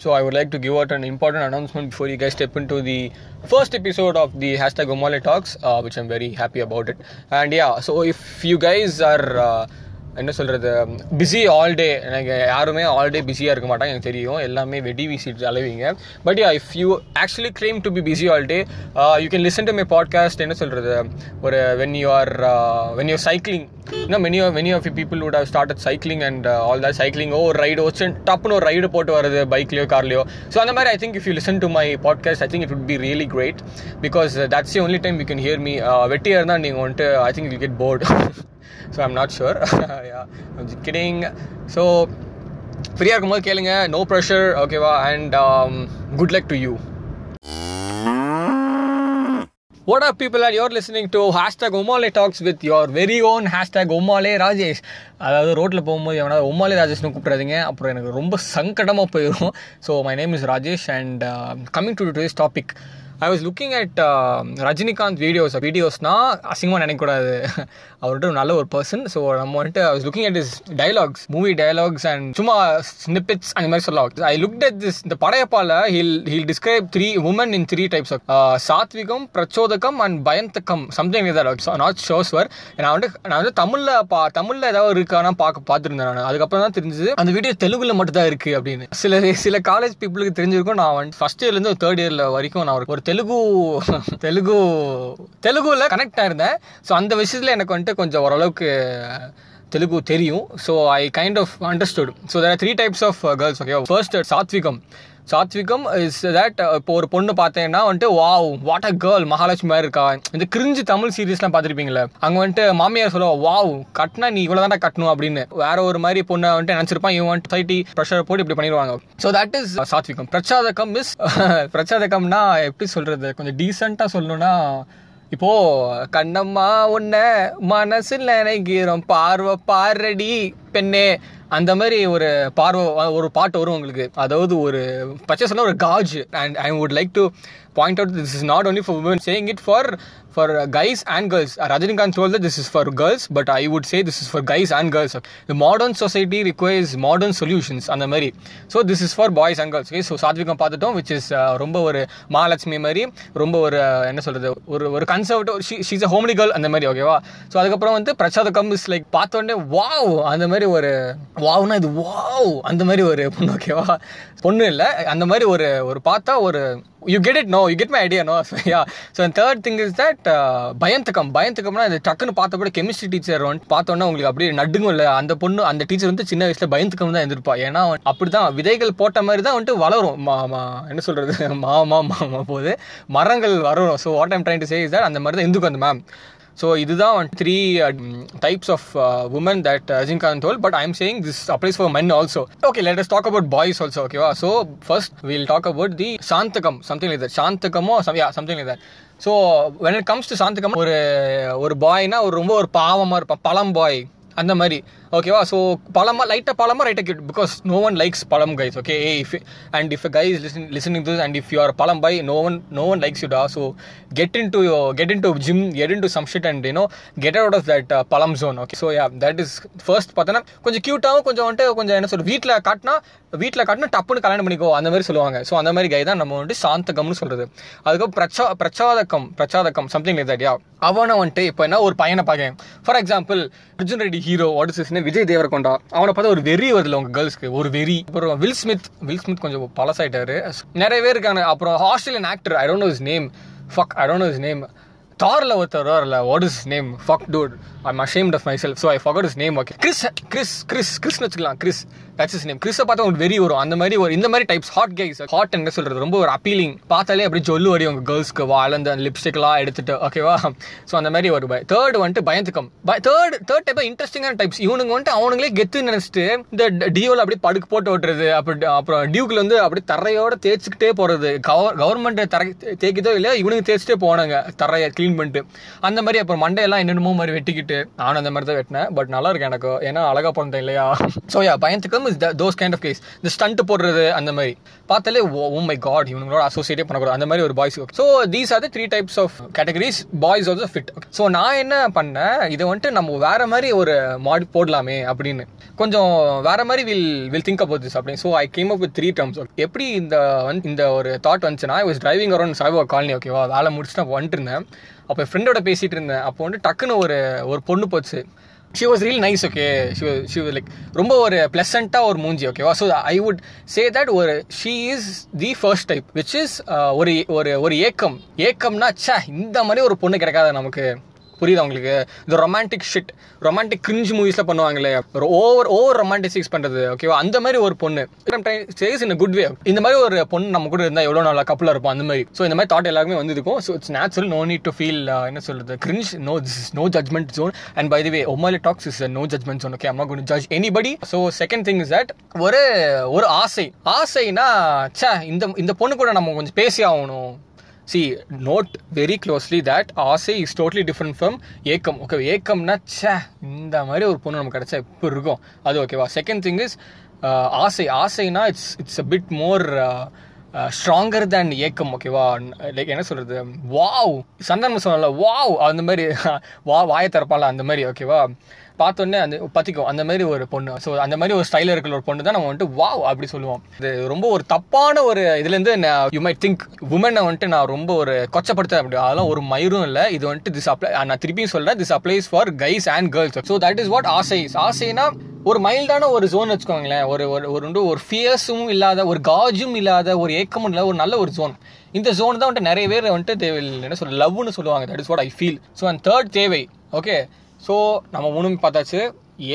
So I would like to give out an important announcement before you guys step into the first episode of the hashtag Omale Talks, uh, which I'm very happy about it. And yeah, so if you guys are uh, என்ன சொல்கிறது busy all day எனக்கு யாருமே all day பிஸியாக இருக்க மாட்டாங்க எனக்கு தெரியும். எல்லாமே வெடி வீசிட்டு அலைவீங்க. But yeah if you actually claim to be busy all day you can listen to my podcast என்ன சொல்கிறது ஒரு when you are when you cycling இன்னும் many many of you people would have started cycling and all that சைக்கிளிங்கோ ஓ ஒரு ride வச்சு டப்புன்னு ஒரு ride போட்டு வருது பைக்லையோ கார்லையோ ஸோ அந்த மாதிரி I think if you listen to my podcast I think it would be really great because that's that's the only time you can hear uh, வெட்டியாக இருந்தால் நீங்கள் வந்துட்டு I think you get bored so I'm not sure kidding so ஃப்ரீயாக இருக்கும்போது கேளுங்க. No pressure ஓகேவா and good luck to you what are people are your listening to hashtag Umale talks with your very own hashtag Umale Rajesh அதாவது ரோட்டில் போகும்போது எவனாவது உமாலே ராஜேஷ்னு கூப்பிட்றதுங்க அப்புறம் எனக்கு ரொம்ப சங்கடமாக போயிடும் so my name is Rajesh and coming to this topic I was looking at Rajinikanth videos வீடியோஸ்னால் அசிங்கமாக நினைக்கக்கூடாது. அவர்கிட்ட நல்ல ஒரு பர்சன் ஸோ நம்ம வந்துட்டு I was looking at his dialogues movie dialogues and சும்மா ஸ்னிப்பிட்ஸ் அந்த மாதிரி சொல்லலாம். ஐ லுக் அட் திஸ் இந்த படையப்பால he'll he'll describe three women in three types of சாத்விகம் பிரச்சோதகம் அண்ட் பயந்தகம். சம்திங் நாட் ஷோஸ் வர் நான் வந்து நான் வந்து தமிழில் பா தமிழில் ஏதாவது இருக்கானா பார்க்க பார்த்துருந்தேன் நான். அதுக்கப்புறம் தான் தெரிஞ்சது அந்த வீடியோ தெலுங்குல மட்டும் தான் இருக்குது அப்படின்னு. சில சில காலேஜ் பீப்புளுக்கு தெரிஞ்சிருக்கும். நான் வந்து ஃபஸ்ட் இயர்லேருந்து தேர்ட் இயரில் வரைக்கும் நான் ஒரு தெலுங்கு தெலுங்கு தெலுங்குல கனெக்ட் ஆயிருந்தேன். ஸோ அந்த விஷயத்தில் எனக்கு வந்துட்டு கொஞ்சம் ஓரளவுக்கு தெலுங்கு தெரியும். So I kind of understood so there three types of girls okay first சாத்விகம். சாத்விகம் இஸ் தட் இப்போ ஒரு பொண்ணு பார்த்தேன்னா வந்துட்டு wow what a girl Mahalakshmi மாதிரி இருக்கா. இந்த கிரிஞ்சு தமிழ் சீரீஸ்லாம் பார்த்துருப்பீங்களே அங்கே வந்துட்டு மாமியார் சொல்லுவா வாவ் கட்டினா நீ இவ்வளோ தானே கட்டணும் அப்படின்னு. வேற ஒரு மாதிரி பொண்ணை வந்துட்டு நினச்சிருப்பான் இவன் வந்துட்டு சொசைட்டி ப்ரெஷர் போட்டு இப்படி பண்ணிடுவாங்க. ஸோ தட் இஸ் சாத்விகம். பிரச்சாதகம் இஸ் பிரச்சாதகம்னா எப்படி சொல்கிறது கொஞ்சம் டீசெண்டாக சொல்லணும்னா இப்போ கண்ணம்மா உன்ன மனசில் நினைக்கிறோம் பார்வை பாரடி பெண்ணே அந்த மாதிரி ஒரு பார்வை ஒரு பாட்டு வரும் உங்களுக்கு. அதாவது ஒரு பச்சை சொன்னால் ஒரு gauge. And I would like to point out this is not only for women saying it for for guys and girls Rajinikanth told that this is for girls but I would say this is for guys and girls the modern society requires modern solutions அந்த மாதிரி. So this is for boys and girls okay so சாத்விகம் பார்த்துட்டோம் which is uh, ரொம்ப ஒரு மகாலட்சுமி மாதிரி ரொம்ப ஒரு uh, என்ன சொல்கிறது ஒரு ஒரு conservative she's a homely girl அந்த மாதிரி ஓகேவா ஸோ அதுக்கப்புறம் வந்து பிரச்சாதகம் இஸ் லைக் பார்த்தோடனே வாவ் அந்த மாதிரி ஒரு வாவ்னா இது வாவ் அந்த மாதிரி ஒரு பொண்ணு ஓகேவா பொண்ணு இல்லை அந்த மாதிரி ஒரு ஒரு பார்த்தா ஒரு you get it no you get my idea no yeah so third thing is that பயந்தகம் பயந்தகம்னா இந்த டக்குன்னு பார்த்தப்பட கெமிஸ்ட்ரி டீச்சர் வந்து பார்த்தோன்னா உங்களுக்கு அப்படியே நடுங்கும் இல்லை அந்த பொண்ணு அந்த டீச்சர் வந்து சின்ன வயசில் பயந்தகம் தான் இருந்திருப்பா ஏன்னா அப்படி தான் விதைகள் போட்ட மாதிரி தான் வந்துட்டு வளரும். மா மா என்ன சொல்கிறது மாமா மாமா போது. மரங்கள் வரும். So what I'm trying to say is that அந்த மாதிரி தான் இந்துக்கு அந்த மேம் ஸோ இதுதான் three types of women that Rajinikanth told but I'm saying this applies for men also okay let us talk about boys also ஓகேவா so first will talk about the சாந்தகம் something like that சாந்தகமோ something like that so when it comes to சாந்தகம் ஒரு ஒரு பாய்னா ஒரு ரொம்ப ஒரு பாவமாக இருப்பான். பழம் பாய் அந்த மாதிரி. ஓகேவா ஸோ பழமா லைட்டாக பழமா ரைட்டாக cute because no one likes பழம் guys okay if and if guy is listen listening to and if you are பழம் by no one no one likes you டா so get into get into gym get into some shit and you know get out of that பழம் zone okay so yeah that is first பார்த்தோன்னா கொஞ்சம் க்யூட்டாகவும் கொஞ்சம் வந்துட்டு கொஞ்சம் என்ன சொல்கிறது வீட்டில் காட்டினா வீட்டில் காட்டினா டப்புன்னு கல்யாணம் பண்ணிக்கோ அந்த மாதிரி சொல்லுவாங்க. ஸோ அந்த மாதிரி கை தான் நம்ம வந்துட்டு சாந்தகம்னு சொல்கிறது அதுக்கப்புறம் பிரச்சா பிரச்சாதகம் பிரச்சாதகம் சம்திங் லைக் தட் யா அவனை வந்துட்டு இப்போ என்ன ஒரு பையனை பார்க்கேன் for example Arjun Reddy hero what is Vijay Deverakonda. அவனை பார்த்தா ஒரு வெறி வருதுல உங்க கேர்ள்ஸ்க்கு ஒரு வெறி. அப்புறம் வில் ஸ்மித் வில் ஸ்மித் கொஞ்சம் பழசாயிட்டாரு. நிறைய பேர் இருக்காங்க. அப்புறம் Australian actor I don't know his name fuck I don't know his name தாரில் ஒருத்தர் வரல what is name fuck dude I'm ashamed of myself so I forgot his name okay Chris Chris Chris கிறிஸ்னு வச்சுக்கலாம் Chris that's is name கிறிஸை பார்த்தா உங்களுக்கு வெறி வரும். அந்த மாதிரி ஒரு இந்த மாதிரி டைப்ஸ் ஹாட் கைஸ் ஹாட் என்ன சொல்கிறது ரொம்ப ஒரு அப்பீலிங் பார்த்தாலே அப்படி சொல்லு வரி உங்கள் கேர்ள்ஸ்க்கு வாழ்ந்த அந்த லிப்ஸ்டிக்லாம் எடுத்துட்டு ஓகேவா ஸோ அந்த மாதிரி ஒரு பய தேர்ட் வந்துட்டு பயந்துக்கம். தேர்ட் தேர்ட் டைப் இன்ட்ரெஸ்டிங்கான டைப்ஸ் இவனுங்க வந்துட்டு அவனுங்களே கெத்து நினச்சிட்டு இந்த டியோவில் அப்படியே படுக்கு போட்டு ஓட்டுறது அப்படி அப்புறம் டியூக்கில் வந்து அப்படி தரையோட தேய்ச்சிக்கிட்டே கவர் கவர்மெண்ட் தரை தேய்க்குதோ இல்லையா இவனுங்க தேய்ச்சிட்டே போனாங்க. தரையை க்ளீன் பண்ணிட்டு. அந்த மாதிரி அப்புறம் மண்டையெல்லாம் என்னென்னமோ மாதிரி வெட்டிக்கிட்டு நானும் அந்த மாதிரி தான் வெட்டினேன். பட் நல்லா இருக்கு எனக்கு. ஏன்னா அழகா பண்ணிட்டேன் இல்லையா? So yeah பயந்துக்கம் is those kind of guys இந்த ஸ்டண்ட் போடுறது அந்த மாதிரி. பார்த்தாலே ஓ மை காட் இவங்களோட அசோசியேட்டே பண்ணக்கூடாது. அந்த மாதிரி ஒரு boys so these are three types of categories boys also fit so நான் என்ன பண்ணேன்? இதை வந்துட்டு நம்ம வேற மாதிரி ஒரு மாடி போடலாமே அப்படின்னு. கொஞ்சம் வேற மாதிரி will will think about this அப்படின்னு. So I came up with three terms எப்படி இந்த வந்து இந்த ஒரு தாட் வந்துச்சுன்னா I was driving around Saiba colony okay வேலை முடிச்சுட்டு நான் வந்துட்டு இருந்தேன். அப்போ ஃப்ரெண்டோட பேசிட்டு இருந்தேன். அப்போ வந்து டக்குன்னு ஒரு ஒரு பொண்ணு போச்சு. She was real nice okay she she like ரொம்ப ஒரு ப்ளசண்ட்டாக ஒரு மூஞ்சி ஓகேவா so I would say that ஒரு she is the first type which is ஒரு ஒரு ஒரு ஏக்கம். ஏக்கம்னா சே இந்த மாதிரி ஒரு பொண்ணு கிடைக்காத நமக்கு. புரியுதா உங்களுக்கு? இந்த ரொமான்டிக் ஷிட் ரொமான்டிக் கிரிஞ்சு மூவிஸில் பண்ணுவாங்களே ஓவர் ஓவர் ரொமான்டிசிக்ஸ் பண்ணுறது ஓகேவா அந்த மாதிரி ஒரு பொண்ணு. சேஸ் இன் குட் வே இந்த மாதிரி ஒரு பொண்ணு நம்ம கூட இருந்தால் எவ்வளோ நல்லா கப்பலாக இருப்போம் அந்த மாதிரி. ஸோ இந்த மாதிரி தாட் எல்லாருமே வந்து இருக்கும் so it's natural no need to feel என்ன சொல்கிறது cringe no this is no judgement zone and by the way Omali talks is no judgement zone okay அம்மா good judge anybody so second thing is that ஒரு ஒரு ஆசை. ஆசைனா சே இந்த இந்த பொண்ணு கூட நம்ம கொஞ்சம் பேசி ஆகணும். See note very closely that ஆசை இஸ் டோட்லி டிஃப்ரெண்ட் ஃப்ரம் ஏக்கம் ஓகே ஏக்கம்னா ச்சே இந்த மாதிரி ஒரு பொண்ணு நமக்கு கிடச்சா எப்படி இருக்கும். அது ஓகேவா செகண்ட் திங் இஸ் ஆசை ஆசைனா it's it's a bit more stronger than ஏக்கம் ஓகேவா லைக் என்ன சொல்கிறது வாவ் சந்தனம் சொன்னல வாவ் அந்த மாதிரி வா வாயை திறப்பால அந்த மாதிரி ஓகேவா பார்த்தோன்னே அந்த பத்திக்கும் அந்த மாதிரி ஒரு பொண்ணு. ஸோ அந்த மாதிரி ஒரு ஸ்டைலில் இருக்கிற ஒரு பொண்ணு தான் நம்ம வந்துட்டு வாவ் அப்படி சொல்லுவோம். இது ரொம்ப ஒரு தப்பான ஒரு இதுலேருந்து நான் யூ மை திங்க் உமனை வந்துட்டு நான் ரொம்ப ஒரு கொச்சப்படுத்த அப்படி. அதெல்லாம் ஒரு மயிரும் இல்லை. இது வந்துட்டு திஸ் அப்ளை நான் திருப்பியும் சொல்கிறேன் this applies for guys and girls so that is what ஆசை. ஆசைனா ஒரு மைல்டான ஒரு ஜோன் வச்சுக்கோங்களேன். ஒரு ஒரு ஒரு ஒரு ஃபியர்ஸும் இல்லாத ஒரு காஜும் இல்லாத ஒரு ஏக்கமும் இல்லாத ஒரு நல்ல ஒரு ஜோன் இந்த ஜோன் தான் வந்துட்டு நிறைய பேர் வந்துட்டு தேவை என்ன சொல்ற லவ்னு சொல்லுவாங்க. That is what I feel so and third தேவை. ஓகே ஸோ நம்ம மூணுமே பார்த்தாச்சு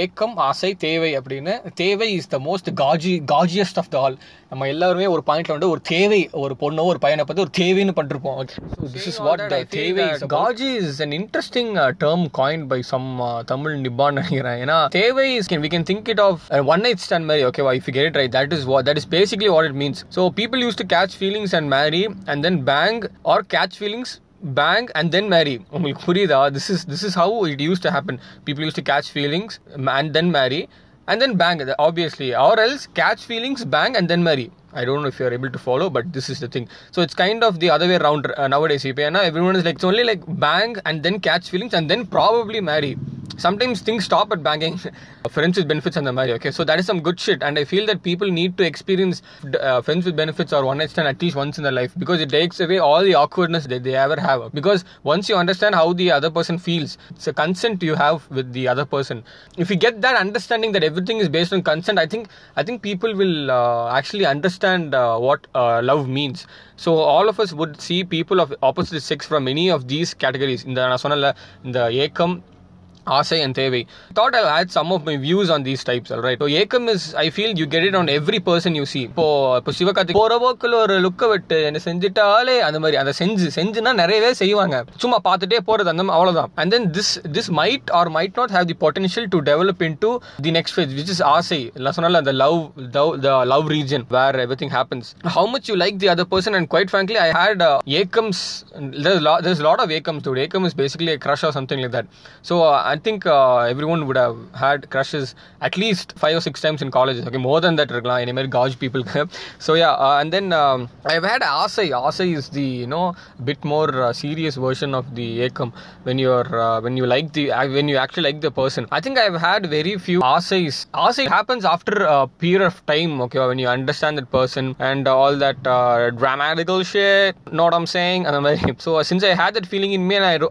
ஏக்கம் ஆசை தேவை அப்படின்னு. தேவை is the most Qazi காஜியஸ்ட் of the all நம்ம எல்லாருமே ஒரு பாயிண்ட்ல வந்து ஒரு தேவை ஒரு பொண்ணோ ஒரு பையனை பார்த்து ஒரு தேவைன்னு பண்ணிருப்போம். So this is what the தேவை காஜி is an interesting term coined by some Tamil நிப்பான்னு நினைக்கிறேன். ஏன்னா தேவை is can we can think it of one night stand மாதிரி ஓகேவா if you get it right that is that is basically what it means so people use to catch feelings and marry and then bang or catch feelings bang and then marry உங்களுக்கு புரியுதா this is this is how it used to happen people used to catch feelings and then marry and then bang obviously or else catch feelings bang and then marry I don't know if you're able to follow, but this is the thing. So it's kind of the other way around uh, nowadays. இப்போ ஏன்னா everyone is like it's only like bang and then catch feelings and then probably marry. Sometimes things stop at banging. friends with benefits and the marry. Okay, so that is some good shit, and I feel that people need to experience uh, friends with benefits or one night stand at least once in their life because it takes away all the awkwardness that they ever have. Because once you understand how the other person feels, it's a consent you have with the other person. If you get that understanding that everything is based on consent, I think I think people will uh, actually understand uh, what uh, love means. So all of us would see people of opposite sex from any of these categories. இந்த நான் சொன்னல இந்த ஏக்கம் ஆசை and தேவை thought I add some of my views on these types right so ஏக்கம் is I feel you get it on every person you see இப்போ இப்போ சிவகார்த்திக் போகிற ஒரு லுக்கை விட்டு என்ன செஞ்சுட்டாலே அந்த மாதிரி அதை செஞ்சு செஞ்சுனா நிறையவே செய்வாங்க சும்மா பார்த்துட்டே போகிறது அந்த அவ்வளோதான் and then this this might or might not have the potential to develop into the next phase which is ஆசை இல்லை சொன்னால அந்த love love the love region where everything happens how much you like the other person and quite frankly I hate ஏக்கம்ஸ் lot of ஏக்கம்ஸ் to ஏக்கம் is basically crush or something like that so I think uh, everyone would have had crushes at least five or six times in college. Okay, more than that, இருக்கலாம் any மாதிரி gauge people. so yeah, uh, and then um, I've had Asai. Asai is the you know bit more uh, serious version of the Ekam when you're uh, when you like the uh, when you actually like the person. I think I've had very few Asais. Asai happens after a period of time. Okay, when you understand that person and all that uh, dramatical shit. Know what I'm saying? And I'm like, so since I had that feeling in me, and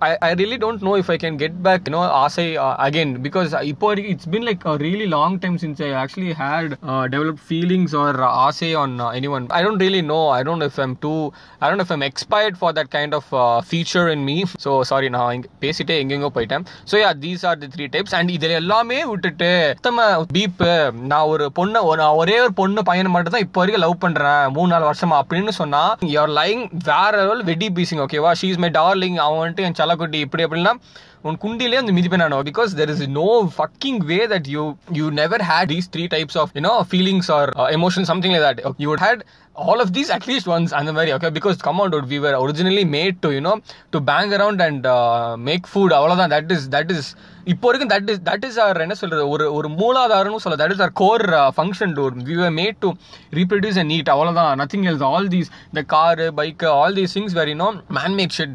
I, I I really don't know if I can get back you know Asai uh, again because இப்போ வரைக்கும் it's been like a really long time since I actually had uh, developed feelings or uh, Asai on uh, anyone. I don't really know. I don't know if I'm too. I don't know if I'm expired for that kind of uh, feature in me. So sorry நான் இங்க பேசிட்டே எங்கெங்கோ போயிட்டேன் so yeah these are the three types and இதில் எல்லாமே விட்டுட்டு சுத்தம beep நான் ஒரு பொண்ணை ஒரு- நான் ஒரே ஒரு பொண்ணு பையனை மட்டும் தான் இப்போ வரைக்கும் லவ் பண்றேன் மூணு நாலு வருஷமா அப்படின்னு சொன்னா யூஆர் லைங் வேற லெவல் வெடி பீசிங் ஓகேவா ஷீ இஸ் மை டார்லிங் அவன் வந்துட்டு என் செல்லக்குட்டி இப்படி அப்படின்னா உன் குண்டிலே no. Because there is no fucking way that you you never had these three types of you know feelings or uh, emotions, something like that. Uh, you would had all of these at least once and அந்த very okay? Because come on dude we were originally made to you know to bang around and uh, make food அவ்வளவுதான். That is that is இப்போ வரைக்கும் that is that is our என்ன சொல்கிறது ஒரு ஒரு மூலாதாரம்னு சொல்ல that is our core function tour we are made to reproduce and need அவ்வளோதான் நத்திங் எல்ஸ் ஆல் தீஸ் இந்த car bike all these things very no manmade shit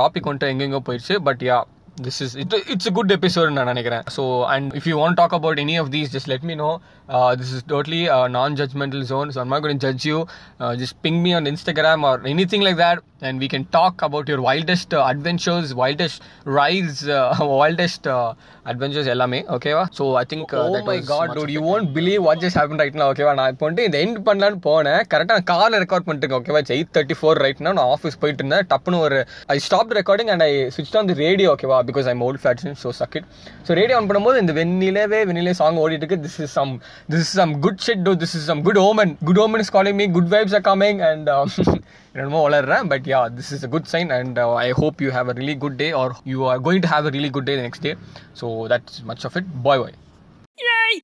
topic வந்துட்டு எங்கெங்கோ போயிடுச்சு but yeah this is it, it's a good episode நான் நினைக்கிறேன் so and if you want to talk about any of these just let me know uh, this is totally a non-judgmental zone so i'm not going to judge you uh, just ping me on instagram or anything like that and we can talk about your wildest uh, adventures wildest rides uh, wildest uh, adventures எல்லாமே ஓகேவா so i think uh, oh my god dude you won't believe what just happened right now ஓகேவா நான் இப்போ வந்துட்டு இந்த end பண்ணலான்னு போனேன் கரெக்டாக நான் காரில் ரெக்கார்ட் பண்ணிட்டு ஓகேவா எயிட் தேர்ட்டி ஃபோர் ரைட்னா நான் ஆஃபீஸ் போயிட்டு இருந்தேன் டப்புன்னு ஒரு I stop recording and I ஸ்விட்ச் ஆன் தி ரேடியோ ஓகேவா because I'm old fashion so suck it so radio on பண்ணும்போது இந்த வெண்ணிலவே வெண்ணிலே சாங் ஓடிட்டு இருக்கு this is some this is some good shit too this is some good omen good omen is calling me good vibes are coming and என்னமோ வளர்றேன் but yeah this is a good sign and I hope you have a really good day are you are going to have a really good day next day so that's much of it bye bye